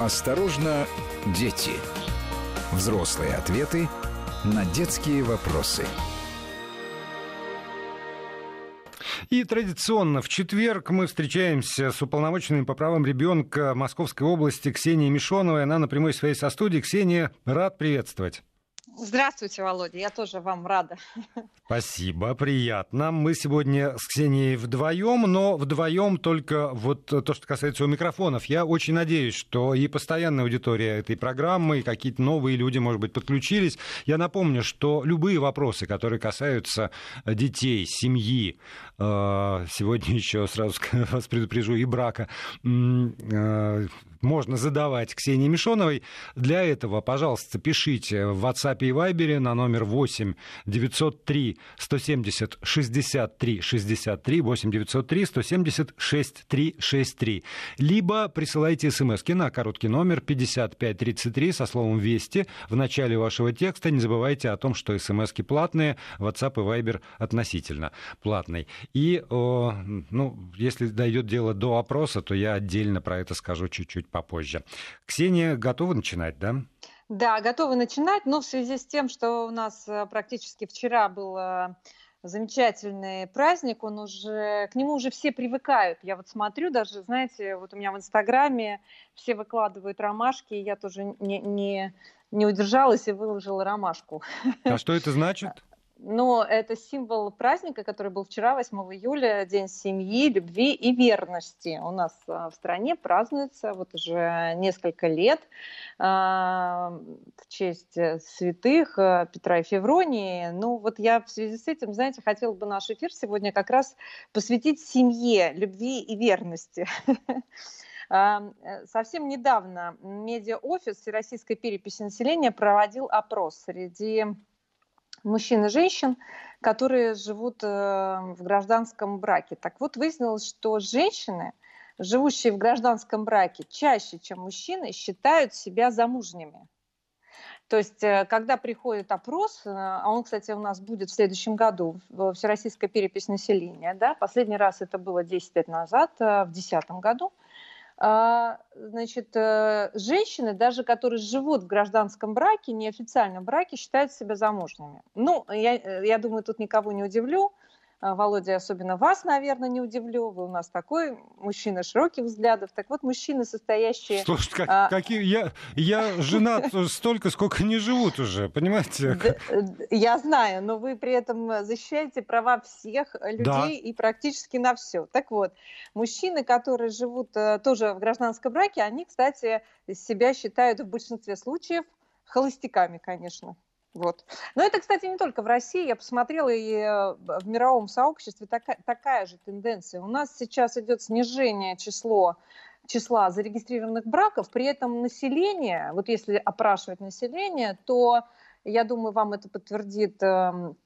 Осторожно, дети. Взрослые ответы на детские вопросы. И традиционно в четверг мы встречаемся с уполномоченной по правам ребенка Московской области Ксенией Мишоновой. Она на прямой связи со студией. Ксения, рад приветствовать. Здравствуйте, Володя, я тоже вам рада. Спасибо, приятно. Мы сегодня с Ксенией вдвоем, но вдвоем только вот то, что касается у микрофонов. Я очень надеюсь, что и постоянная аудитория этой программы, и какие-то новые люди, может быть, подключились. Я напомню, что любые вопросы, которые касаются детей, семьи, э, сегодня еще сразу вас предупрежу, и брака, э, можно задавать Ксении Мишоновой. Для этого, пожалуйста, пишите в WhatsApp и Viber на номер 8 903 170 63 63 8 903 170 63 63. Либо присылайте смс на короткий номер 5533 со словом «Вести» в начале вашего текста. Не забывайте о том, что смс платные, WhatsApp и Viber относительно платный. И, ну, если дойдет дело до опроса, то я отдельно про это скажу чуть-чуть чуть попозже. Ксения, готова начинать, да? Да, готовы начинать, но в связи с тем, что у нас э, практически вчера был э, замечательный праздник, он уже, к нему уже все привыкают. Я вот смотрю даже, знаете, вот у меня в Инстаграме все выкладывают ромашки, и я тоже не, не, не удержалась и выложила ромашку. А что это значит? но это символ праздника, который был вчера, 8 июля, День семьи, любви и верности. У нас а, в стране празднуется вот уже несколько лет а, в честь э, святых э, Петра и Февронии. Ну вот я в связи с этим, знаете, хотела бы наш эфир сегодня как раз посвятить семье, любви и верности. А, э, совсем недавно медиа-офис Российской переписи населения проводил опрос среди мужчин и женщин, которые живут э, в гражданском браке. Так вот, выяснилось, что женщины, живущие в гражданском браке, чаще, чем мужчины, считают себя замужними. То есть, э, когда приходит опрос, э, а он, кстати, у нас будет в следующем году, Всероссийская перепись населения, да, последний раз это было 10 лет назад, в 2010 году, значит, э, женщины, даже которые живут в гражданском браке, неофициальном браке, считают себя замужними. Ну, я, э, я думаю, тут никого не удивлю. А, Володя, особенно вас, наверное, не удивлю. Вы у нас такой мужчина широких взглядов. Так вот, мужчины, состоящие... Слушай, как, а... какие... я, я женат столько, сколько не живут уже, понимаете? Я знаю, но вы при этом защищаете права всех людей да. и практически на все. Так вот, мужчины, которые живут э, тоже в гражданском браке, они, кстати, себя считают в большинстве случаев холостяками, конечно. Вот. Но это, кстати, не только в России. Я посмотрела, и э, в мировом сообществе такая, такая же тенденция. У нас сейчас идет снижение число, числа зарегистрированных браков, при этом население, вот если опрашивать население, то, я думаю, вам это подтвердит эм,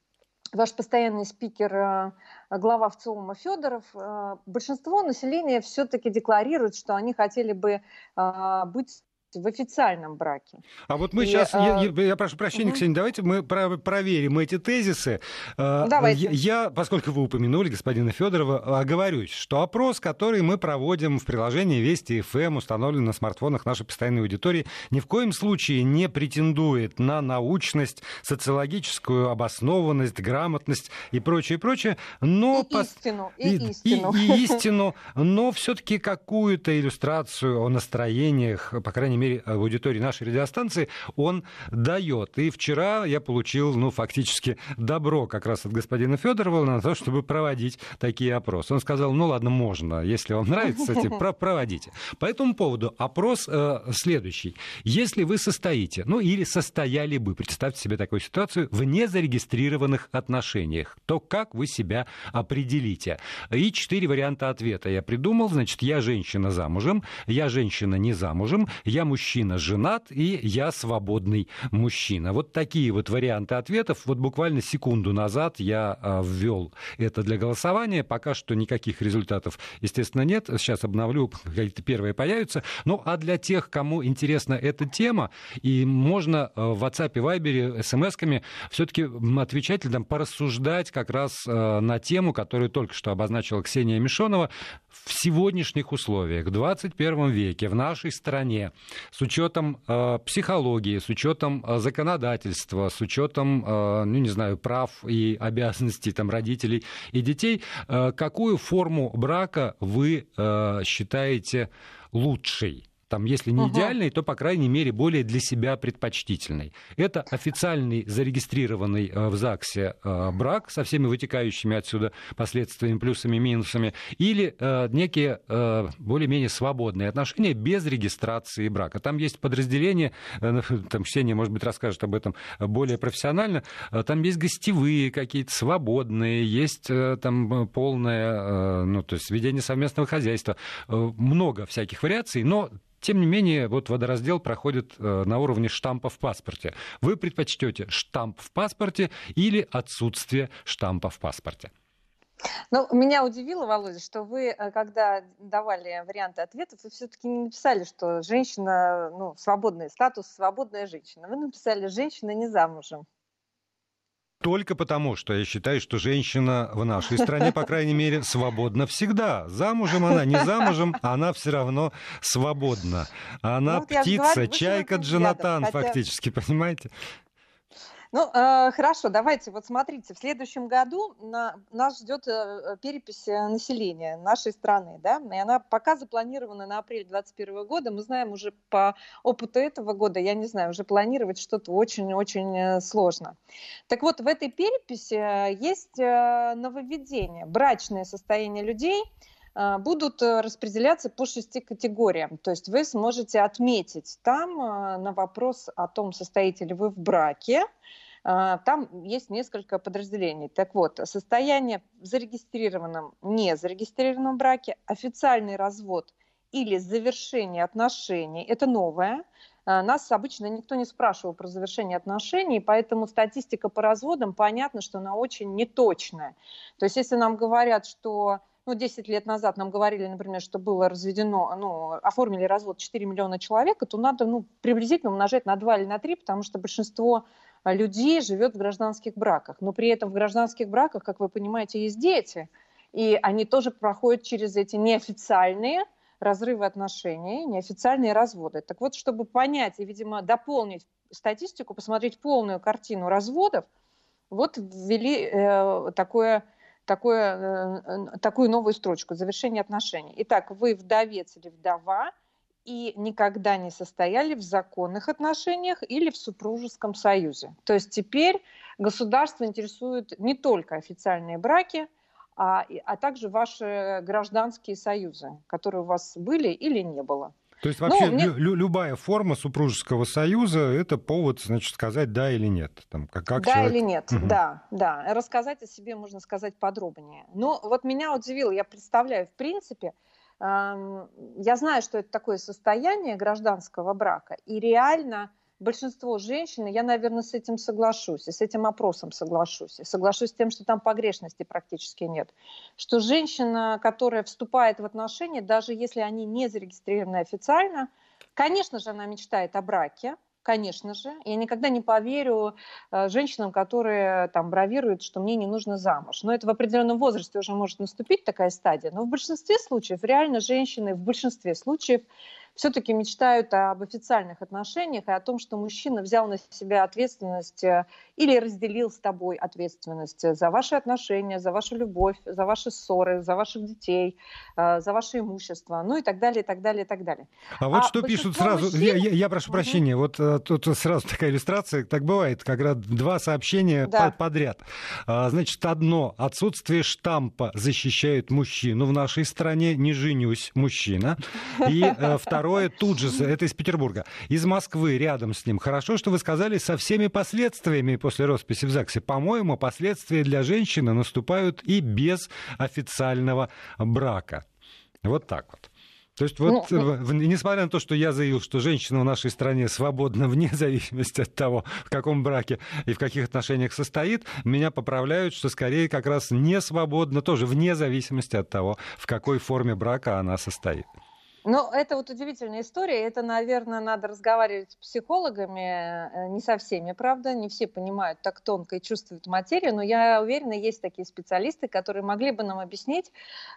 ваш постоянный спикер, э, глава ВЦИОМа Федоров, э, большинство населения все-таки декларирует, что они хотели бы быть в официальном браке. А вот мы и, сейчас, а... я, я прошу прощения, угу. Ксения, давайте мы про проверим эти тезисы. А, давайте. Я, поскольку вы упомянули господина Федорова, оговорюсь, что опрос, который мы проводим в приложении Вести ФМ, установлен на смартфонах нашей постоянной аудитории, ни в коем случае не претендует на научность, социологическую обоснованность, грамотность и прочее, прочее, но... И пос... истину, и, и истину. И, и истину, но все-таки какую-то иллюстрацию о настроениях, по крайней мере, мере, в аудитории нашей радиостанции, он дает. И вчера я получил, ну, фактически добро как раз от господина Федорова на то, чтобы проводить такие опросы. Он сказал, ну, ладно, можно, если вам нравится, кстати, проводите. По этому поводу опрос э, следующий. Если вы состоите, ну, или состояли бы, представьте себе такую ситуацию, в незарегистрированных отношениях, то как вы себя определите? И четыре варианта ответа я придумал. Значит, я женщина замужем, я женщина не замужем, я мужчина женат и я свободный мужчина. Вот такие вот варианты ответов. Вот буквально секунду назад я а, ввел это для голосования. Пока что никаких результатов, естественно, нет. Сейчас обновлю, какие-то первые появятся. Ну, а для тех, кому интересна эта тема, и можно а, в WhatsApp Viber смс-ками все-таки там порассуждать как раз а, на тему, которую только что обозначила Ксения Мишонова. В сегодняшних условиях, в 21 веке, в нашей стране, с учетом э, психологии, с учетом э, законодательства, с учетом, э, ну, не знаю, прав и обязанностей там, родителей и детей, э, какую форму брака вы э, считаете лучшей? Там, если не идеальный, то, по крайней мере, более для себя предпочтительный. Это официальный, зарегистрированный э, в ЗАГСе э, брак со всеми вытекающими отсюда последствиями, плюсами, минусами, или э, некие более-менее свободные отношения без регистрации брака. Там есть подразделение, там Ксения, может быть, расскажет об этом более профессионально, там есть гостевые какие-то свободные, есть там полное, ну, то есть ведение совместного хозяйства, много всяких вариаций, но тем не менее, вот водораздел проходит э, на уровне штампа в паспорте. Вы предпочтете штамп в паспорте или отсутствие штампа в паспорте? Ну, меня удивило, Володя, что вы, э, когда давали варианты ответов, вы все-таки не написали, что женщина, ну, свободный статус, свободная женщина. Вы написали, женщина не замужем только потому, что я считаю, что женщина в нашей стране, по крайней мере, свободна всегда. Замужем она, не замужем, она все равно свободна. Она ну, птица, говорю, чайка Джонатан, хотя... фактически, понимаете? Ну, э, хорошо, давайте, вот смотрите, в следующем году на, нас ждет э, перепись э, населения нашей страны, да, и она пока запланирована на апрель 2021 года, мы знаем уже по опыту этого года, я не знаю, уже планировать что-то очень-очень э, сложно. Так вот, в этой переписи э, есть нововведение, брачное состояние людей – будут распределяться по шести категориям. То есть вы сможете отметить там на вопрос о том, состоите ли вы в браке, там есть несколько подразделений. Так вот, состояние в зарегистрированном, не зарегистрированном браке, официальный развод или завершение отношений, это новое. Нас обычно никто не спрашивал про завершение отношений, поэтому статистика по разводам, понятно, что она очень неточная. То есть если нам говорят, что ну, 10 лет назад нам говорили, например, что было разведено, ну, оформили развод 4 миллиона человек, то надо, ну, приблизительно умножать на 2 или на 3, потому что большинство а, людей живет в гражданских браках. Но при этом в гражданских браках, как вы понимаете, есть дети. И они тоже проходят через эти неофициальные разрывы отношений, неофициальные разводы. Так вот, чтобы понять и, видимо, дополнить статистику, посмотреть полную картину разводов, вот ввели э, такое такое, э, такую новую строчку «Завершение отношений». Итак, вы вдовец или вдова и никогда не состояли в законных отношениях или в супружеском союзе. То есть теперь государство интересует не только официальные браки, а, а также ваши гражданские союзы, которые у вас были или не было. То есть вообще ну, мне... лю- любая форма супружеского союза это повод, значит, сказать да или нет. Там, как, как да человек... или нет, угу. да, да. Рассказать о себе можно сказать подробнее. Но вот меня удивило, я представляю, в принципе, я знаю, что это такое состояние гражданского брака, и реально большинство женщин, я, наверное, с этим соглашусь, и с этим опросом соглашусь. И соглашусь с тем, что там погрешности практически нет. Что женщина, которая вступает в отношения, даже если они не зарегистрированы официально, конечно же, она мечтает о браке, конечно же. Я никогда не поверю э, женщинам, которые там бравируют, что мне не нужно замуж. Но это в определенном возрасте уже может наступить такая стадия. Но в большинстве случаев реально женщины в большинстве случаев все-таки мечтают об официальных отношениях и о том, что мужчина взял на себя ответственность э, или разделил с тобой ответственность за ваши отношения, за вашу любовь, за ваши ссоры, за ваших детей, э, за ваше имущество, ну и так далее, и так далее, и так далее. А вот а что пишут сразу, мужчин... я, я, я прошу угу. прощения, вот э, тут сразу такая иллюстрация, так бывает, когда два сообщения да. подряд. А, значит, одно, отсутствие штампа защищает мужчину в нашей стране, не женюсь, мужчина. И второе, Второе тут же, это из Петербурга. Из Москвы, рядом с ним. Хорошо, что вы сказали, со всеми последствиями после росписи в ЗАГСе. По-моему, последствия для женщины наступают и без официального брака. Вот так вот. То есть вот, ну, несмотря на то, что я заявил, что женщина в нашей стране свободна вне зависимости от того, в каком браке и в каких отношениях состоит, меня поправляют, что скорее как раз не свободна тоже вне зависимости от того, в какой форме брака она состоит. Ну, это вот удивительная история. Это, наверное, надо разговаривать с психологами. Э, не со всеми, правда. Не все понимают так тонко и чувствуют материю. Но я уверена, есть такие специалисты, которые могли бы нам объяснить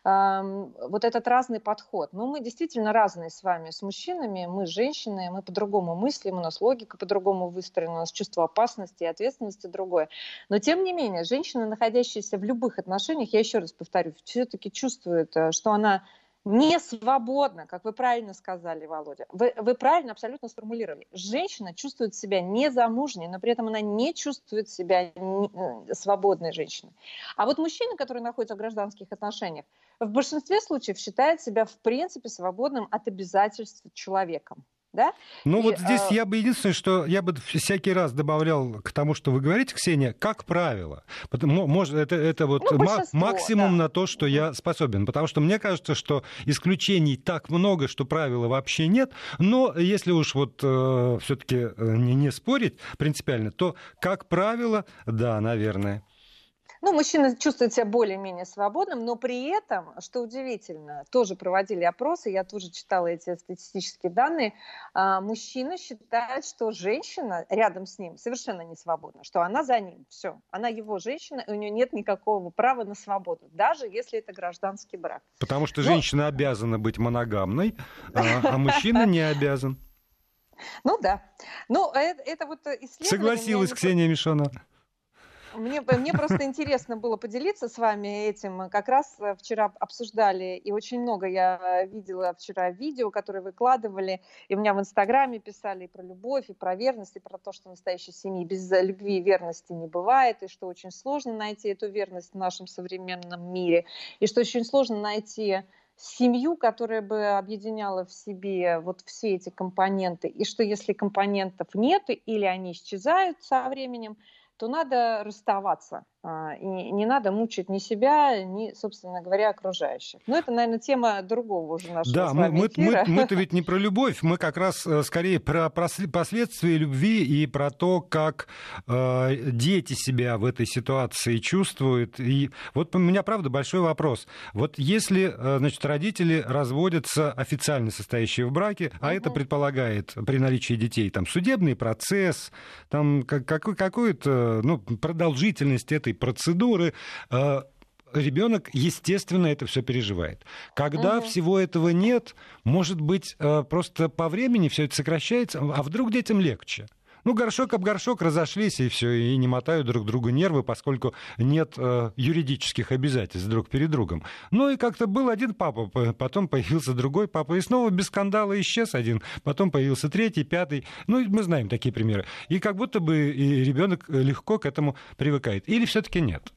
э, вот этот разный подход. Ну, мы действительно разные с вами, с мужчинами. Мы женщины, мы по-другому мыслим, у нас логика по-другому выстроена, у нас чувство опасности и ответственности другое. Но, тем не менее, женщина, находящаяся в любых отношениях, я еще раз повторю, все-таки чувствует, э, что она не свободно, как вы правильно сказали, Володя. Вы, вы правильно абсолютно сформулировали. Женщина чувствует себя незамужней, но при этом она не чувствует себя не, э, свободной женщиной. А вот мужчина, который находится в гражданских отношениях, в большинстве случаев считает себя в принципе свободным от обязательств человеком да? Ну и, вот здесь а... я бы единственное, что я бы всякий раз добавлял к тому, что вы говорите, Ксения, как правило. Потому, может, это, это вот ну, максимум да. на то, что я способен. Потому что мне кажется, что исключений так много, что правила вообще нет. Но если уж вот э, все-таки э, не, не спорить принципиально, то, как правило, да, наверное. Ну, мужчина чувствует себя более-менее свободным, но при этом, что удивительно, тоже проводили опросы, я тоже читала эти статистические данные, а, мужчина считает, что женщина рядом с ним совершенно не свободна, что она за ним, все, она его женщина, и у нее нет никакого права на свободу, даже если это гражданский брак. Потому что но... женщина обязана быть моногамной, а, а мужчина не обязан. Ну да. Ну, это, это вот исследование... Согласилась Ксения Мишонова. Мне, мне просто интересно было поделиться с вами этим. Как раз э, вчера обсуждали, и очень много я видела вчера видео, которые выкладывали, и у меня в Инстаграме писали и про любовь, и про верность, и про то, что настоящей семьи без любви и верности не бывает, и что очень сложно найти эту верность в нашем современном мире, и что очень сложно найти семью, которая бы объединяла в себе вот все эти компоненты, и что если компонентов нет или они исчезают со временем, то надо расставаться. А, и не надо мучить ни себя, ни, собственно говоря, окружающих. Но это, наверное, тема другого уже нашего Да, мы, мы, мы, мы-то ведь не про любовь, мы как раз э, скорее про последствия любви и про то, как э, дети себя в этой ситуации чувствуют. И вот у меня, правда, большой вопрос. Вот если, э, значит, родители разводятся официально состоящие в браке, а угу. это предполагает при наличии детей там судебный процесс, там какой, какую-то ну, продолжительность этой процедуры, э, ребенок, естественно, это все переживает. Когда угу. всего этого нет, может быть, э, просто по времени все это сокращается, а вдруг детям легче? Ну, горшок об горшок разошлись, и все, и не мотают друг другу нервы, поскольку нет э, юридических обязательств друг перед другом. Ну, и как-то был один папа, потом появился другой папа, и снова без скандала исчез один, потом появился третий, пятый. Ну, мы знаем такие примеры. И как будто бы ребенок легко к этому привыкает. Или все-таки нет?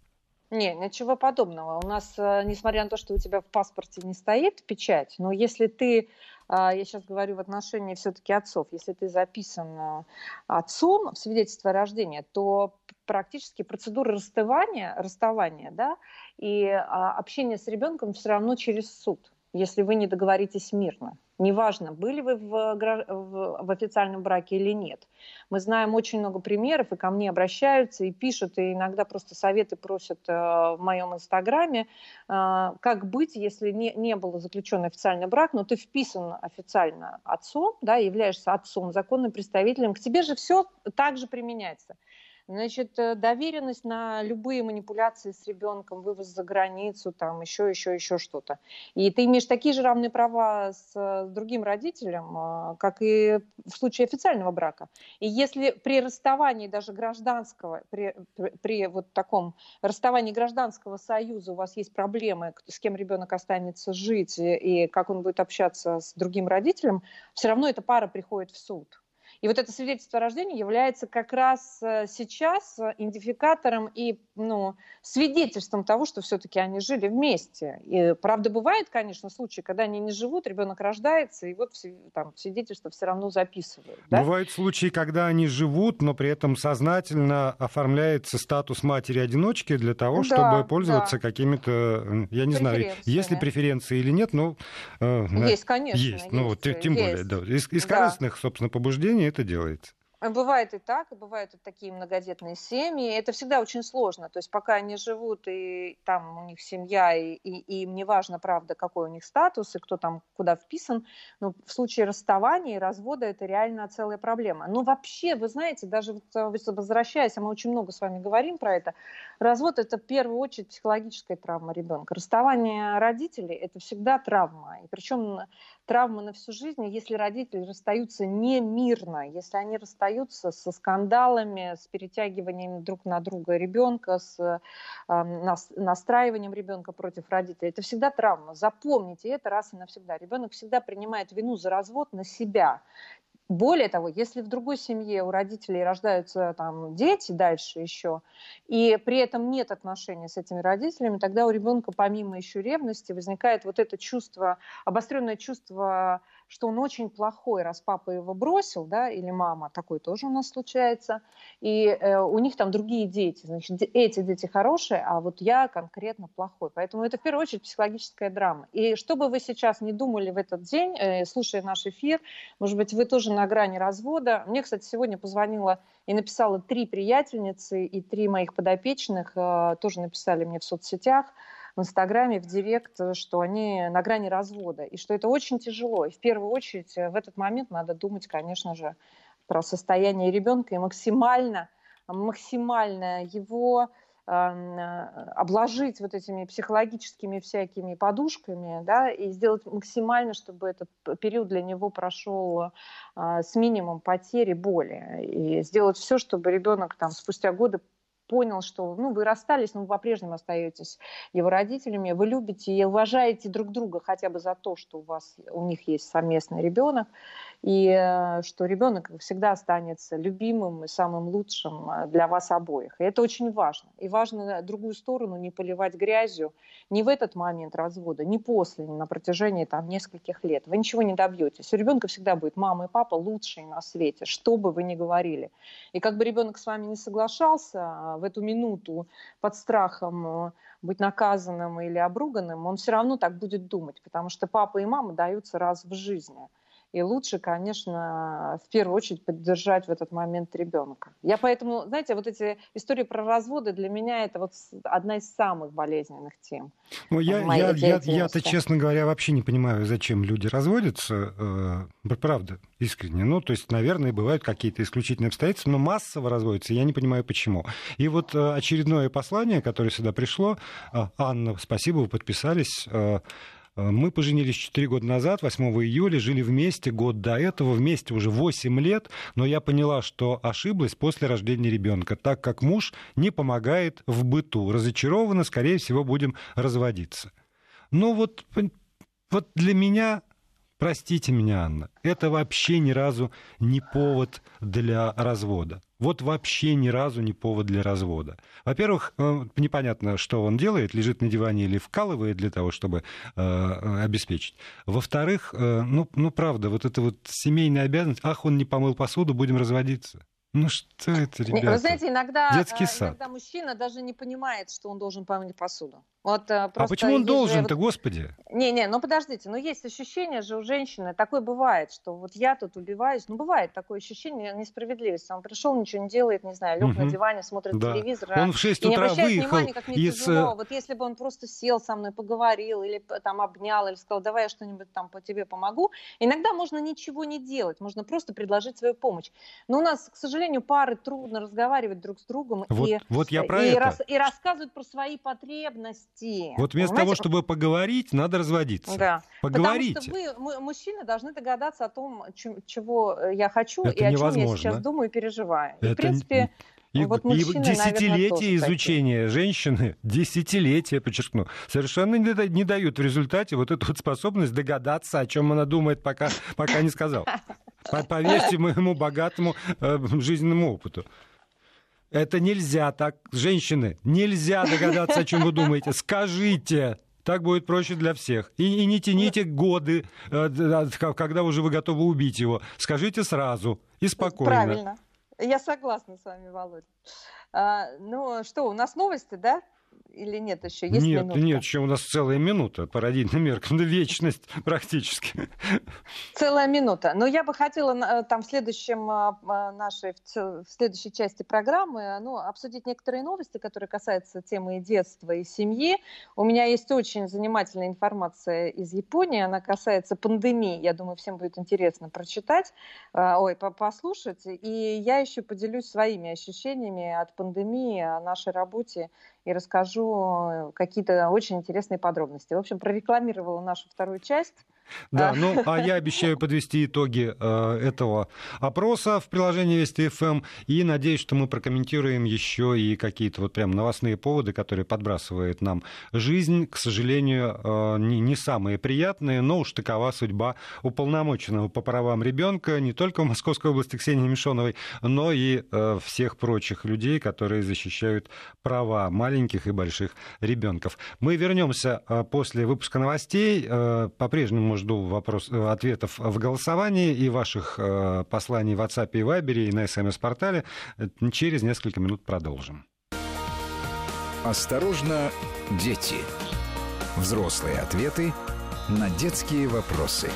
Не, ничего подобного. У нас, э, несмотря на то, что у тебя в паспорте не стоит печать, но если ты я сейчас говорю в отношении все-таки отцов, если ты записан отцом в свидетельство о рождении, то практически процедура расставания, расставания да, и а, общение с ребенком все равно через суд если вы не договоритесь мирно. Неважно, были вы в, в, в официальном браке или нет. Мы знаем очень много примеров, и ко мне обращаются, и пишут, и иногда просто советы просят э, в моем инстаграме, э, как быть, если не, не был заключен официальный брак, но ты вписан официально отцом, да, являешься отцом, законным представителем, к тебе же все так же применяется. Значит, э, доверенность на любые манипуляции с ребенком, вывоз за границу, там еще, еще, еще что-то. И ты имеешь такие же равные права с, с другим родителем, а, как и в случае официального брака. И если при расставании даже гражданского, при, при, при вот таком расставании гражданского союза у вас есть проблемы, с кем ребенок останется жить и как он будет общаться с другим родителем, все равно эта пара приходит в суд. И вот это свидетельство о рождении является как раз э, сейчас э, идентификатором и ну, свидетельством того, что все-таки они жили вместе. И, правда, бывает, конечно, случаи, когда они не живут, ребенок рождается, и вот там свидетельство все равно записывают. Да? Бывают случаи, когда они живут, но при этом сознательно оформляется статус матери-одиночки для того, чтобы да, пользоваться да. какими-то, я не знаю, есть ли преференции или нет, но... Э, есть, конечно. Есть, ну, есть, тем есть. более, да. Из, из да. корыстных, собственно, побуждений это делается. Бывает и так, и бывают и такие многодетные семьи. Это всегда очень сложно. То есть пока они живут, и там у них семья, и, и, и им не важно, правда, какой у них статус, и кто там куда вписан, но в случае расставания и развода это реально целая проблема. Но вообще, вы знаете, даже вот, э, возвращаясь, а мы очень много с вами говорим про это, развод – это в первую очередь психологическая травма ребенка. Расставание родителей – это всегда травма. И причем травма на всю жизнь, если родители расстаются не мирно, если они расстаются со скандалами, с перетягиванием друг на друга ребенка, с настраиванием ребенка против родителей, это всегда травма. Запомните это раз и навсегда. Ребенок всегда принимает вину за развод на себя. Более того, если в другой семье у родителей рождаются там дети дальше еще, и при этом нет отношений с этими родителями, тогда у ребенка помимо еще ревности возникает вот это чувство, обостренное чувство что он очень плохой, раз папа его бросил, да, или мама, такое тоже у нас случается, и э, у них там другие дети, значит, эти дети хорошие, а вот я конкретно плохой. Поэтому это в первую очередь психологическая драма. И что бы вы сейчас не думали в этот день, э, слушая наш эфир, может быть, вы тоже на грани развода. Мне, кстати, сегодня позвонила и написала три приятельницы и три моих подопечных, э, тоже написали мне в соцсетях, в Инстаграме, в Директ, что они на грани развода, и что это очень тяжело. И в первую очередь э, в этот момент надо думать, конечно же, про состояние ребенка и максимально, максимально его обложить вот этими психологическими всякими подушками, да, и сделать максимально, чтобы этот период для него прошел с минимум потери боли, и сделать все, чтобы ребенок там спустя годы понял, что ну, вы расстались, но вы по-прежнему остаетесь его родителями, вы любите и уважаете друг друга хотя бы за то, что у вас у них есть совместный ребенок, и э, что ребенок всегда останется любимым и самым лучшим э, для вас обоих. И это очень важно. И важно другую сторону не поливать грязью ни в этот момент развода, ни после, ни на протяжении там, нескольких лет. Вы ничего не добьетесь. У ребенка всегда будет мама и папа лучшие на свете, что бы вы ни говорили. И как бы ребенок с вами не соглашался в эту минуту под страхом э, быть наказанным или обруганным, он все равно так будет думать, потому что папа и мама даются раз в жизни – и лучше, конечно, в первую очередь поддержать в этот момент ребенка. Я поэтому, знаете, вот эти истории про разводы для меня это вот одна из самых болезненных тем. Ну, я, я, я, я-то, честно говоря, вообще не понимаю, зачем люди разводятся. Э, правда, искренне. Ну, то есть, наверное, бывают какие-то исключительные обстоятельства, но массово разводятся, я не понимаю, почему. И вот э, очередное послание, которое сюда пришло, э, Анна, спасибо, вы подписались мы поженились 4 года назад, 8 июля, жили вместе год до этого, вместе уже 8 лет, но я поняла, что ошиблась после рождения ребенка, так как муж не помогает в быту. Разочарованы, скорее всего, будем разводиться. Но вот, вот для меня Простите меня, Анна, это вообще ни разу не повод для развода. Вот вообще ни разу не повод для развода. Во-первых, э, непонятно, что он делает, лежит на диване или вкалывает для того, чтобы э, обеспечить. Во-вторых, э, ну, ну правда, вот эта вот семейная обязанность, ах, он не помыл посуду, будем разводиться. Ну что это, ребята? Вы знаете, иногда, Детский сад. иногда мужчина даже не понимает, что он должен помыть посуду. Вот, э, а почему он должен-то, вот... господи? Не-не, ну подождите, ну есть ощущение же у женщины, такое бывает, что вот я тут убиваюсь, ну бывает такое ощущение несправедливости. Он пришел, ничего не делает, не знаю, лег угу. на диване, смотрит да. телевизор. Он в 6 утра и не обращает выехал внимания, как мне из... тяжело. Вот если бы он просто сел со мной, поговорил, или там обнял, или сказал, давай я что-нибудь там по тебе помогу. Иногда можно ничего не делать, можно просто предложить свою помощь. Но у нас, к сожалению, пары трудно разговаривать друг с другом вот, и, вот я про и, это. Рас, и рассказывают про свои потребности. Вот вместо Понимаете? того, чтобы поговорить, надо разводиться. Да. Поговорите. Потому что вы, мужчины, должны догадаться о том, чего я хочу это и о невозможно. чем я сейчас думаю и переживаю. Это... И, в принципе, и, вот мужчины, и десятилетия изучения такие. женщины, десятилетия, подчеркну, совершенно не, не дают в результате вот эту вот способность догадаться, о чем она думает, пока, пока не сказал. Поверьте моему богатому э, жизненному опыту. Это нельзя так, женщины, нельзя догадаться, о чем вы думаете. Скажите, так будет проще для всех. И, и не тяните годы, э, когда уже вы готовы убить его. Скажите сразу и спокойно. Правильно. Я согласна с вами, Володя. А, ну что, у нас новости, да? Или нет еще? Есть нет, минутка? нет, еще у нас целая минута по родительным меркам, да вечность практически. Целая минута. Но я бы хотела э, там в следующем э, нашей, в следующей части программы ну, обсудить некоторые новости, которые касаются темы детства и семьи. У меня есть очень занимательная информация из Японии, она касается пандемии. Я думаю, всем будет интересно прочитать, э, ой, послушать. И я еще поделюсь своими ощущениями от пандемии, о нашей работе и расскажу э, какие-то очень интересные подробности. В общем, прорекламировала нашу вторую часть. Да, ну а я обещаю подвести итоги э, этого опроса в приложении Вести ФМ эм и надеюсь, что мы прокомментируем еще и какие-то вот прям новостные поводы, которые подбрасывает нам жизнь. К сожалению, э, не, не самые приятные, но уж такова судьба уполномоченного по правам ребенка не только в Московской области Ксении Мишоновой, но и э, всех прочих людей, которые защищают права маленьких и больших ребенков. Мы вернемся после выпуска новостей. По-прежнему жду вопрос, э, ответов в голосовании и ваших э, посланий в WhatsApp и Viber и на СМС-портале. Через несколько минут продолжим. Осторожно, дети. Взрослые ответы на детские вопросы.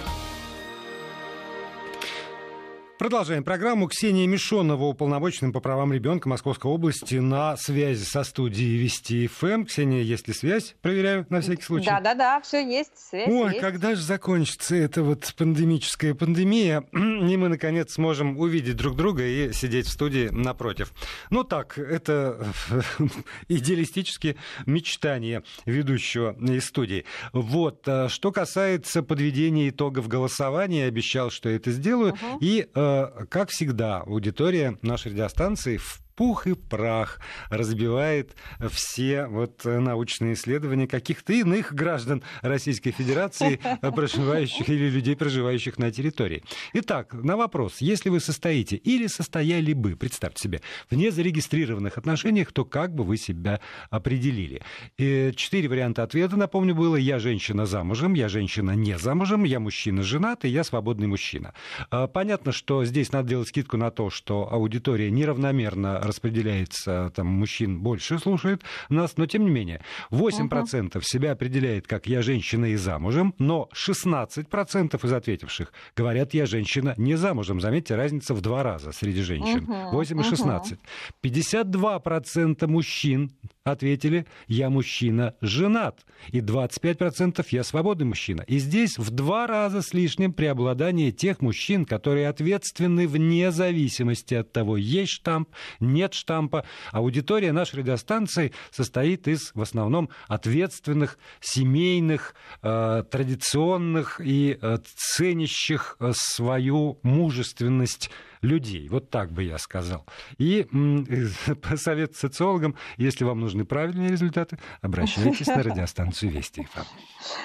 Продолжаем программу. Ксения Мишонова, уполномоченным по правам ребенка Московской области, на связи со студией Вести ФМ. Ксения, есть ли связь? Проверяю на всякий случай. Да, да, да, все есть, связь Ой, есть. когда же закончится эта вот пандемическая пандемия, и мы, наконец, сможем увидеть друг друга и сидеть в студии напротив. Ну так, это идеалистические мечтания ведущего из студии. Вот, э, что касается подведения итогов голосования, обещал, что я это сделаю. Угу. И э, как всегда, аудитория нашей радиостанции в пух и прах разбивает все вот научные исследования каких-то иных граждан Российской Федерации, проживающих или людей, проживающих на территории. Итак, на вопрос, если вы состоите или состояли бы, представьте себе, в незарегистрированных отношениях, то как бы вы себя определили? И четыре варианта ответа, напомню, было «я женщина замужем», «я женщина не замужем», «я мужчина женат» и «я свободный мужчина». А, понятно, что здесь надо делать скидку на то, что аудитория неравномерно распределяется, там, мужчин больше слушает нас, но тем не менее, 8% угу. себя определяет как «я женщина и замужем», но 16% из ответивших говорят «я женщина не замужем». Заметьте, разница в два раза среди женщин. Угу. 8 и 16. Угу. 52% мужчин ответили «я мужчина женат». И 25% «я свободный мужчина». И здесь в два раза с лишним преобладание тех мужчин, которые ответственны вне зависимости от того, есть штамп, нет штампа. Аудитория нашей радиостанции состоит из в основном ответственных, семейных, э, традиционных и э, ценящих э, свою мужественность людей. Вот так бы я сказал. И совет социологам, если вам нужны правильные результаты, обращайтесь на радиостанцию Вести.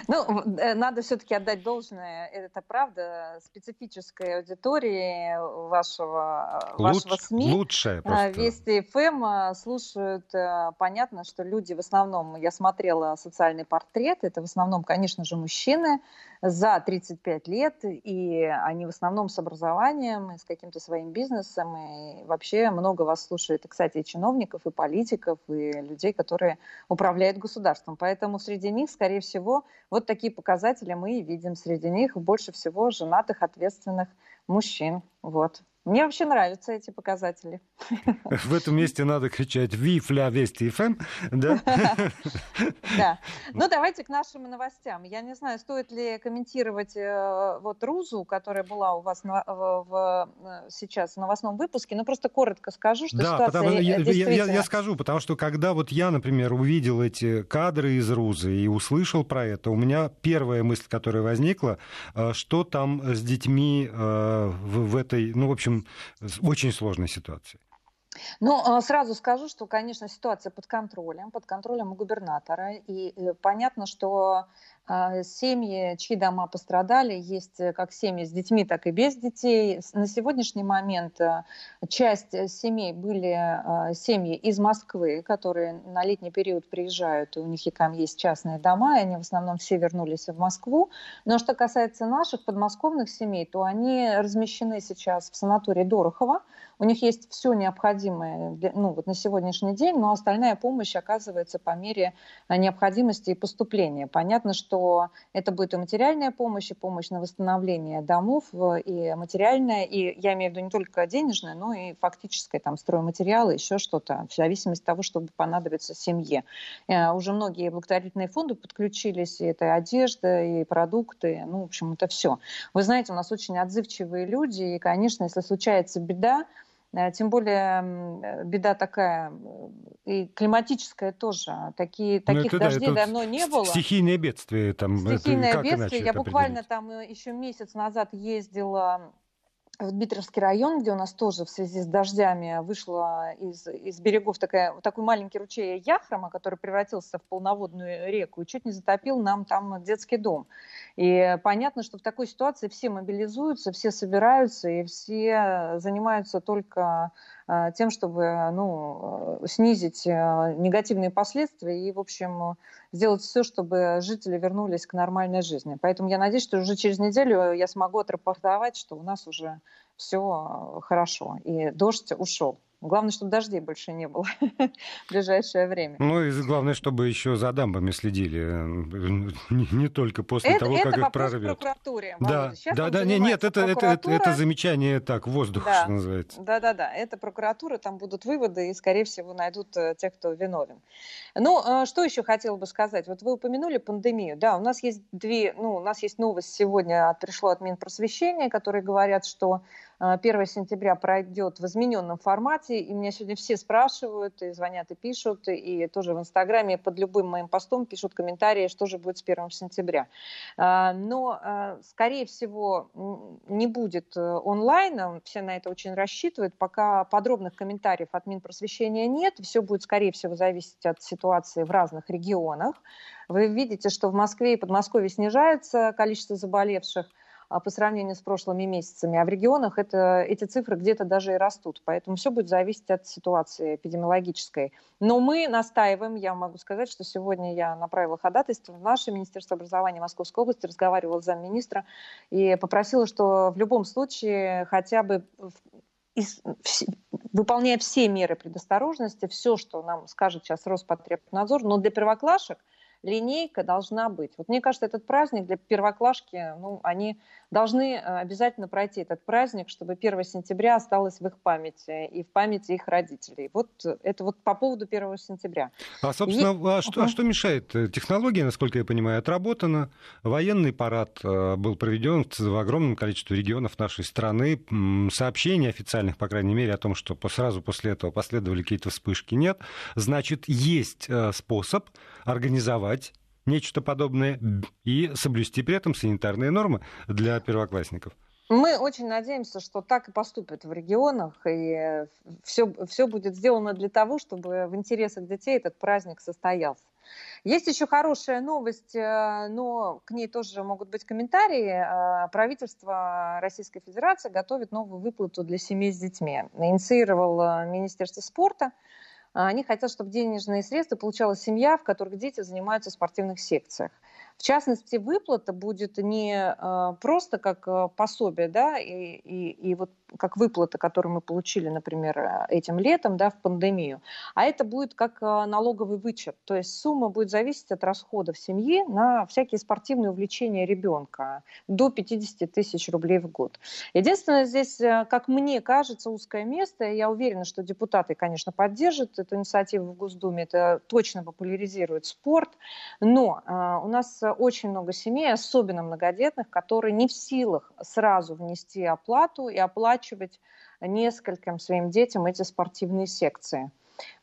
Ну, э, надо все-таки отдать должное, это правда, специфической аудитории вашего, Луч, вашего СМИ. Лучшая просто. Вести ФМ э, слушают, э, понятно, что люди в основном, я смотрела социальный портрет, это в основном, конечно же, мужчины за 35 лет, и они в основном с образованием, с каким-то своим бизнесом, и вообще много вас слушает, и, кстати, и чиновников, и политиков, и людей, которые управляют государством. Поэтому среди них, скорее всего, вот такие показатели мы и видим. Среди них больше всего женатых, ответственных мужчин. Вот. Мне вообще нравятся эти показатели. В этом месте надо кричать «Виф ля Вести ФМ», да? Да. Ну, давайте к нашим новостям. Я не знаю, стоит ли комментировать э, вот Рузу, которая была у вас в, э, сейчас в новостном выпуске, но просто коротко скажу, что ситуация я, скажу, потому что когда вот я, например, увидел эти кадры из Рузы и услышал про это, у меня первая мысль, которая возникла, э, что там с детьми в этой, ну, в общем, очень сложной ситуации. Ну, а, сразу скажу, что, конечно, ситуация под контролем, под контролем у губернатора. И э, понятно, что семьи, чьи дома пострадали, есть э, как семьи с детьми, так и без детей. На сегодняшний момент э, часть семей были а, семьи из Москвы, которые на летний период приезжают, и у них и там есть частные дома, и они в основном все вернулись в Москву. Но что касается наших подмосковных семей, то они размещены сейчас в санатории Дорохова. У них есть все необходимое для, ну, вот на сегодняшний день, но остальная помощь оказывается по мере необходимости и поступления. Понятно, что что это будет и материальная помощь, и помощь на восстановление домов, и материальная, и я имею в виду не только денежная, но и фактическая, там, стройматериалы, еще что-то, в зависимости от того, что понадобится семье. Э, уже многие благотворительные фонды подключились, и это одежда, и продукты, ну, в общем, это все. Вы знаете, у нас очень отзывчивые люди, и, конечно, если случается беда, Э, тем более э, беда такая, э, и климатическая тоже. Такие, ну, таких это, дождей да, давно не было. Стихийное бедствие. Там, стихийное это, бедствие. Я буквально там еще месяц назад ездила в Дмитровский район, где у нас тоже в связи с дождями вышла из, из берегов такая, такой маленький ручей Яхрома, который превратился в полноводную реку и чуть не затопил нам там детский дом. И понятно, что в такой ситуации все мобилизуются, все собираются и все занимаются только тем, чтобы ну, снизить а, негативные последствия и, в общем, сделать все, чтобы жители вернулись к нормальной жизни. Поэтому я надеюсь, что уже через неделю я смогу отрапортовать, что у нас уже все хорошо, и дождь ушел. Главное, чтобы дождей больше не было в ближайшее время. Ну и главное, чтобы еще за дамбами следили, не, не только после это, того, это как их прорвет. прокуратуре. Да, да, да, нет, нет это, это, это, это замечание так, воздух, да. что называется. Да, да, да, это прокуратура, там будут выводы, и, скорее всего, найдут э, тех, кто виновен. Ну, э, что еще хотела бы сказать? Вот вы упомянули пандемию. Да, у нас есть две, ну, у нас есть новость сегодня, пришло от Минпросвещения, которые говорят, что 1 сентября пройдет в измененном формате, и меня сегодня все спрашивают, и звонят, и пишут, и тоже в Инстаграме под любым моим постом пишут комментарии, что же будет с 1 сентября. А, но, а, скорее всего, не будет э, онлайна, все на это очень рассчитывают, пока подробных комментариев от Минпросвещения нет, все будет, скорее всего, зависеть от ситуации в разных регионах. Вы видите, что в Москве и Подмосковье снижается количество заболевших, по сравнению с прошлыми месяцами. А в регионах это, эти цифры где-то даже и растут. Поэтому все будет зависеть от ситуации эпидемиологической. Но мы настаиваем, я могу сказать, что сегодня я направила ходатайство в наше Министерство образования Московской области, разговаривала с замминистра и попросила, что в любом случае хотя бы выполняя все меры предосторожности, все, что нам скажет сейчас Роспотребнадзор, но для первоклашек – линейка должна быть. Вот мне кажется, этот праздник для первоклашки, ну, они должны э, обязательно пройти этот праздник, чтобы 1 сентября осталось в их памяти и в памяти их родителей. Вот это вот по поводу 1 сентября. А, собственно, и... а, что, а что мешает? Технология, насколько я понимаю, отработана. Военный парад э, был проведен в огромном количестве регионов нашей страны. Сообщений официальных, по крайней мере, о том, что сразу после этого последовали какие-то вспышки, нет. Значит, есть э, способ организовать нечто подобное и соблюсти при этом санитарные нормы для первоклассников. Мы очень надеемся, что так и поступят в регионах, и все, все будет сделано для того, чтобы в интересах детей этот праздник состоялся. Есть еще хорошая новость, э, но к ней тоже могут быть комментарии. Э, правительство Российской Федерации готовит новую выплату для семей с детьми. Инициировал э, Министерство спорта – они хотят, чтобы денежные средства получала семья, в которой дети занимаются в спортивных секциях. В частности, выплата будет не э, просто как э, пособие, да, и, и, и вот как выплата, которую мы получили, например, э, этим летом, да, в пандемию, а это будет как налоговый вычет, то есть сумма будет зависеть от расходов семьи на всякие спортивные увлечения ребенка до 50 тысяч рублей в год. Единственное, здесь, как мне кажется, узкое место, и я уверена, что депутаты, конечно, поддержат эту инициативу в Госдуме, это точно популяризирует спорт, но у нас очень много семей, особенно многодетных, которые не в силах сразу внести оплату и оплачивать нескольким своим детям эти спортивные секции.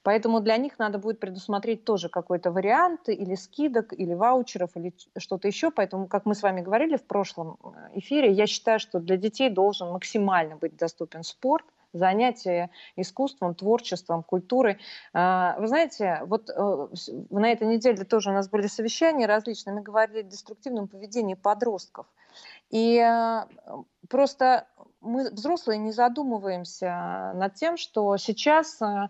Поэтому для них надо будет предусмотреть тоже какой-то вариант или скидок, или ваучеров, или что-то еще. Поэтому, как мы с вами говорили в прошлом э, эфире, я считаю, что для детей должен максимально быть доступен спорт занятие искусством, творчеством, культурой. А, вы знаете, вот э, на этой неделе тоже у нас были совещания различные, мы говорили о деструктивном поведении подростков. И э, просто мы, взрослые, не задумываемся над тем, что сейчас э,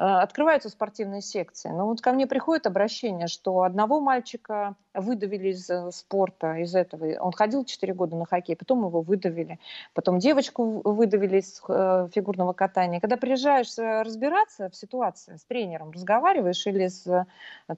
открываются спортивные секции. Но вот ко мне приходит обращение, что одного мальчика выдавили из э, спорта, из этого. Он ходил 4 года на хоккей, потом его выдавили. Потом девочку выдавили из э, фигурного катания. Когда приезжаешь э, разбираться в ситуации, с тренером разговариваешь или с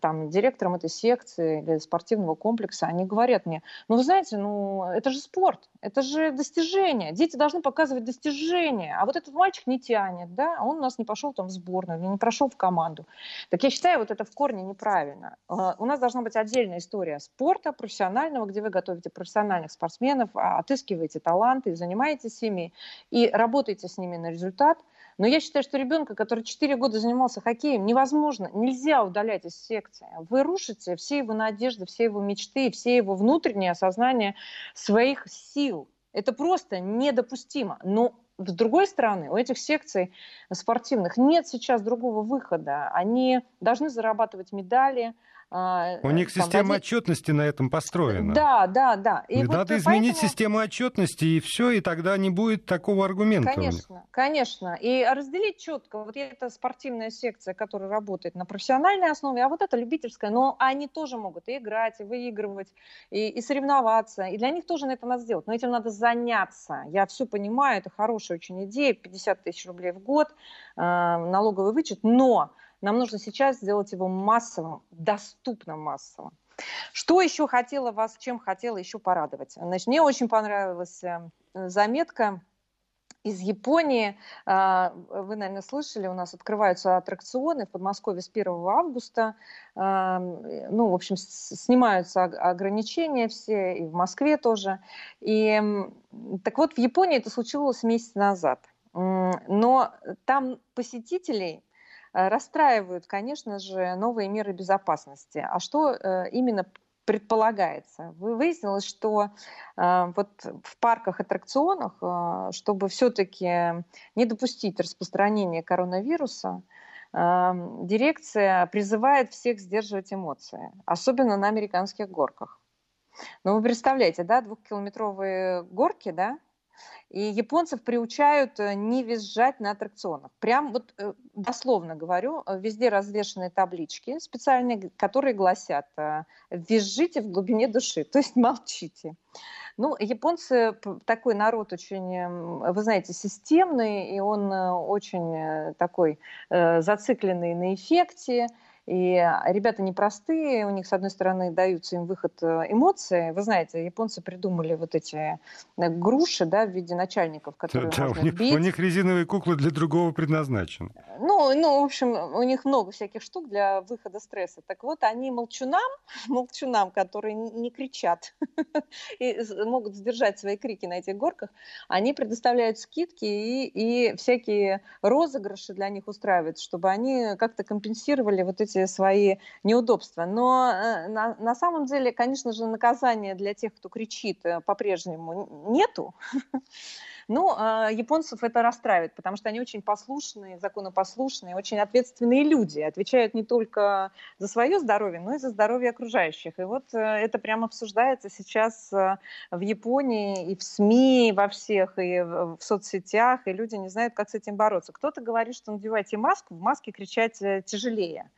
там, директором этой секции или спортивного комплекса, они говорят мне, ну вы знаете, ну это же спорт, это же достижение. Дети должны показывать достижения. А вот этот мальчик не тянет, да, он у нас не пошел там в сборную, не прошел в команду. Так я считаю, вот это в корне неправильно. У нас должна быть отдельная история история спорта профессионального, где вы готовите профессиональных спортсменов, а, отыскиваете таланты, занимаетесь ими и работаете с ними на результат. Но я считаю, что ребенка, который 4 года занимался хоккеем, невозможно, нельзя удалять из секции. Вы рушите все его надежды, все его мечты, все его внутреннее осознание своих сил. Это просто недопустимо. Но с другой стороны, у этих секций спортивных нет сейчас другого выхода. Они должны зарабатывать медали, У них система водить... отчетности на этом построена. Да, да, да. И Надо вот изменить поэтому... систему отчетности, и все, и тогда не будет такого аргумента. Конечно, конечно. И разделить четко. Вот это спортивная секция, которая работает на профессиональной основе, а вот это любительская. Но они тоже могут и играть, и выигрывать, и, и соревноваться. И для них тоже это надо сделать. Но этим надо заняться. Я все понимаю, это хорошая очень идея. 50 тысяч рублей в год, э, налоговый вычет. Но нам нужно сейчас сделать его массовым, доступным массовым. Что еще хотела вас, чем хотела еще порадовать? Значит, мне очень понравилась э, заметка из Японии. А, вы, наверное, слышали, у нас открываются аттракционы в Подмосковье с 1 августа. А, ну, в общем, снимаются ограничения все, и в Москве тоже. И так вот, в Японии это случилось месяц назад. Но там посетителей расстраивают, конечно же, новые меры безопасности. А что э, именно предполагается. Выяснилось, что э, вот в парках, аттракционах, э, чтобы все-таки не допустить распространения коронавируса, э, дирекция призывает всех сдерживать эмоции, особенно на американских горках. Ну, вы представляете, да, двухкилометровые горки, да, и японцев приучают э, не визжать на аттракционах. Прям вот э, дословно говорю, э, везде развешаны таблички специальные, которые гласят «визжите в глубине души», то есть молчите. Ну, японцы такой народ очень, вы знаете, системный, и он очень такой зацикленный на эффекте, и ребята непростые, у них, с одной стороны, даются им выход э, эмоции. Вы знаете, японцы придумали вот эти э, груши, да, в виде начальников, которые да, можно у них, бить. У них резиновые куклы для другого предназначены. Ну, ну, в общем, у них много всяких штук для выхода стресса. Так вот, они молчунам, молчунам, которые не кричат и могут сдержать свои крики на этих горках, они предоставляют скидки и, и всякие розыгрыши для них устраивают, чтобы они как-то компенсировали вот эти эти свои неудобства. Но э, на, на самом деле, конечно же, наказания для тех, кто кричит, э, по-прежнему нету. Ну, японцев это расстраивает, потому что они очень послушные, законопослушные, очень ответственные люди, отвечают не только за свое здоровье, но и за здоровье окружающих. И вот э, это прямо обсуждается сейчас в Японии и в СМИ, и во всех, и в соцсетях, и люди не знают, как с этим бороться. Кто-то говорит, что надевайте маску, в маске кричать тяжелее.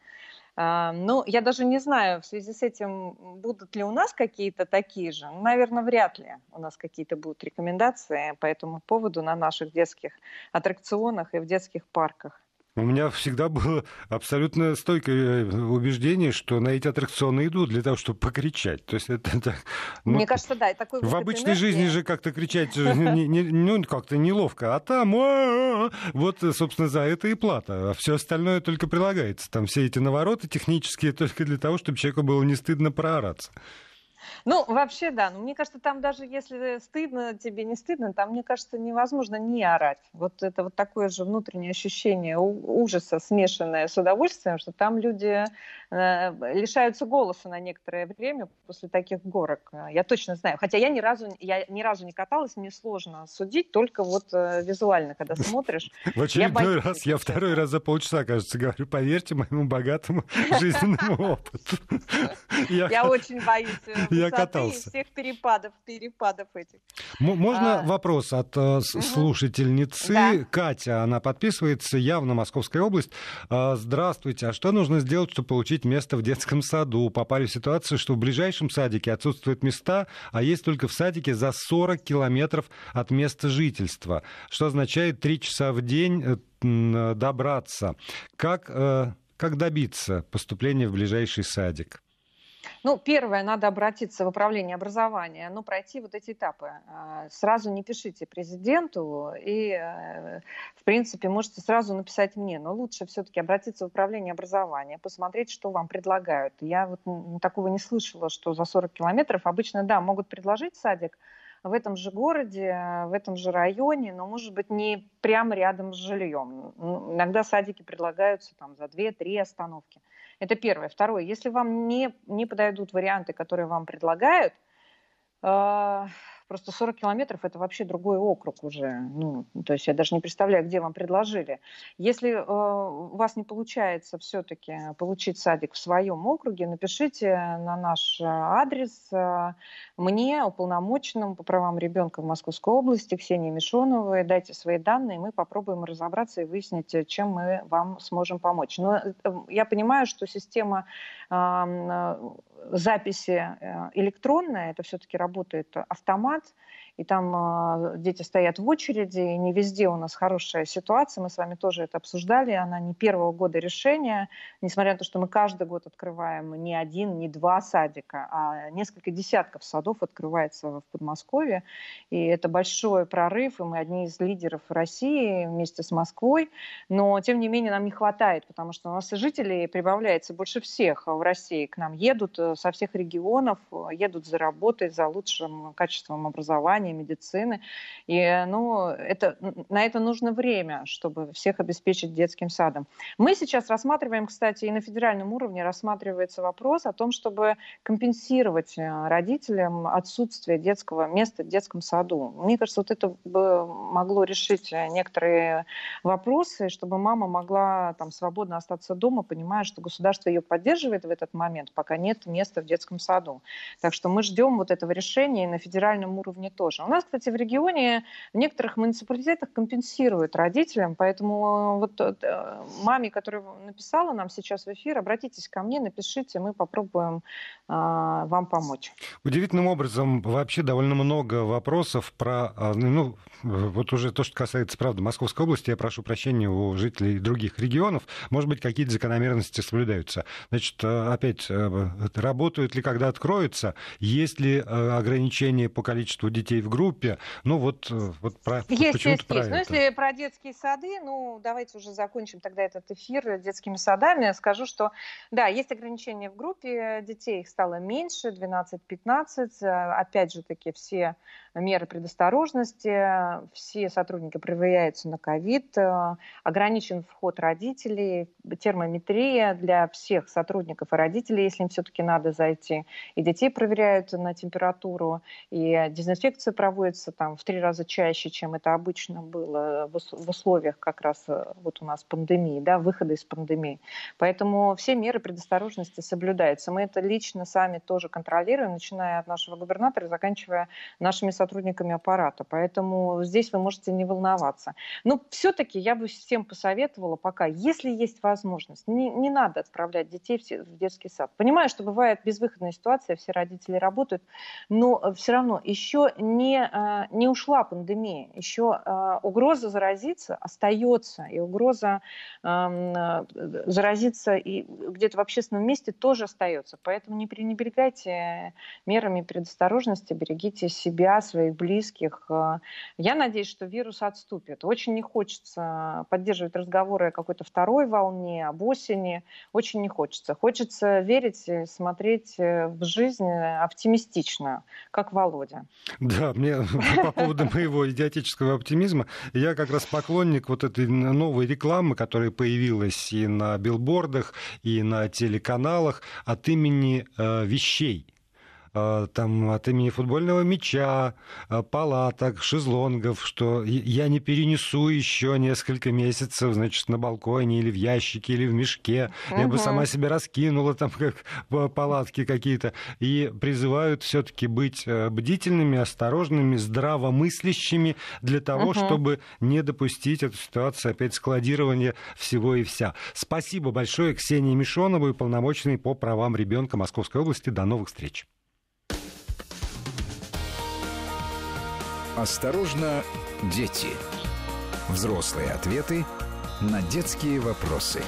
А, ну, я даже не знаю, в связи с этим будут ли у нас какие-то такие же. Ну, наверное, вряд ли у нас какие-то будут рекомендации по этому поводу на наших детских аттракционах и в детских парках. У меня всегда было абсолютно стойкое э, убеждение, что на эти аттракционы идут для того, чтобы покричать. То есть это так. Ну, Мне кажется, да, такой В обычной энергии. жизни же как-то кричать не, не, ну, как-то неловко, а там а, вот, собственно, за это и плата. А все остальное только прилагается. Там все эти навороты технические только для того, чтобы человеку было не стыдно проораться. Ну, вообще, да. Но мне кажется, там даже если стыдно, тебе не стыдно, там, мне кажется, невозможно не орать. Вот это вот такое же внутреннее ощущение ужаса, смешанное с удовольствием, что там люди лишаются голоса на некоторое время после таких горок. Я точно знаю. Хотя я ни разу, я ни разу не каталась, мне сложно судить, только вот визуально, когда смотришь. В очередной раз, я второй раз за полчаса, кажется, говорю, поверьте моему богатому жизненному опыту. Я очень боюсь я катался. всех перепадов, перепадов этих. Можно вопрос от слушательницы? Катя, она подписывается, явно Московская область. Здравствуйте, а что нужно сделать, чтобы получить место в детском саду? Попали в ситуацию, что в ближайшем садике отсутствуют места, а есть только в садике за 40 километров от места жительства, что означает 3 часа в день э, добраться. Как, э, как добиться поступления в ближайший садик? Ну, первое, надо обратиться в управление образования, ну, пройти вот эти этапы. А, сразу не пишите президенту и, э, в принципе, можете сразу написать мне, но лучше все-таки обратиться в управление образования, посмотреть, что вам предлагают. Я вот такого не слышала, что за 40 километров обычно, да, могут предложить садик, в этом же городе, в этом же районе, но, может быть, не прямо рядом с жильем. Иногда садики предлагаются там за 2-3 остановки. Это первое. Второе, если вам не, не подойдут варианты, которые вам предлагают, э, Просто 40 километров это вообще другой округ уже. Ну, то есть я даже не представляю, где вам предложили. Если э, у вас не получается все-таки получить садик в своем округе, напишите на наш адрес э, мне, уполномоченному по правам ребенка в Московской области, Ксении Мишоновой, дайте свои данные, мы попробуем разобраться и выяснить, чем мы вам сможем помочь. Но э, я понимаю, что система э, записи э, электронная, это все-таки работает автомат, not. И там э, дети стоят в очереди, и не везде у нас хорошая ситуация, мы с вами тоже это обсуждали, она не первого года решения, несмотря на то, что мы каждый год открываем не один, не два садика, а несколько десятков садов открывается в Подмосковье, и это большой прорыв, и мы одни из лидеров России вместе с Москвой, но тем не менее нам не хватает, потому что у нас и жителей прибавляется больше всех в России, к нам едут э, со всех регионов, едут за работой, за лучшим качеством образования, образования, медицины. И ну, это, на это нужно время, чтобы всех обеспечить детским садом. Мы сейчас рассматриваем, кстати, и на федеральном уровне рассматривается вопрос о том, чтобы компенсировать э, родителям отсутствие детского места в детском саду. Мне кажется, вот это бы могло решить э, некоторые вопросы, чтобы мама могла там свободно остаться дома, понимая, что государство ее поддерживает в этот момент, пока нет места в детском саду. Так что мы ждем вот этого решения и на федеральном уровне тоже тоже. У нас, кстати, в регионе в некоторых муниципалитетах компенсируют родителям, поэтому вот э, маме, которая написала нам сейчас в эфир, обратитесь ко мне, напишите, мы попробуем а, вам помочь. Удивительным образом вообще довольно много вопросов про, а, ну, вот уже то, что касается, правда, Московской области, я прошу прощения у жителей других регионов, может быть, какие-то закономерности соблюдаются. Значит, э, опять, э, работают ли, когда откроются, есть ли ограничения по количеству детей в группе. Ну вот, э, вот про, есть, почему-то есть, про есть. Ну, это. Но если про детские сады, ну давайте уже закончим тогда этот эфир детскими садами. Скажу, что да, есть ограничения в группе детей, их стало меньше, 12-15. Э, опять же таки все меры предосторожности, все сотрудники проверяются на ковид, э, ограничен вход родителей, термометрия для всех сотрудников и родителей, если им все-таки надо зайти, и детей проверяют на температуру, и дезинфекция проводится там в три раза чаще, чем это обычно было в условиях как раз э, вот у нас пандемии, да, выхода из пандемии. Поэтому все меры предосторожности соблюдаются. Мы это лично сами тоже контролируем, начиная от нашего губернатора, заканчивая нашими сотрудниками аппарата. Поэтому здесь вы можете не волноваться. Но все-таки я бы всем посоветовала пока, если есть возможность, не, не надо отправлять детей в детский сад. Понимаю, что бывает безвыходная ситуация, все родители работают, но все равно еще не, а, не ушла пандемия, еще а, угроза заразиться остается, и угроза заразиться и где-то в общественном месте тоже остается. Поэтому не пренебрегайте мерами предосторожности, берегите себя, своих близких. Э, я надеюсь, что вирус отступит. Очень не хочется поддерживать разговоры о какой-то второй волне, об осени. Очень не хочется. Хочется верить, смотреть э, в жизнь оптимистично, как Володя. Да, мне по поводу моего идиотического оптимизма, я как раз поклонник вот этой новой рекламы, которая появилась и на билбордах, и на телеканалах от имени э, вещей. Э, там от имени футбольного мяча, э, палаток, шезлонгов, что я не перенесу еще несколько месяцев, значит, на балконе или в ящике, или в мешке. Угу. Я бы сама себя раскинула там как палатки какие-то. И призывают все-таки быть э, бдительными, осторожными, здравомыслящими для того, угу. чтобы не допустить эту ситуацию опять складирования всего и вся. Спасибо большое Ксении Мишоновой, полномоченной по правам ребенка Московской области. До новых встреч. Осторожно, дети. Взрослые ответы на детские вопросы.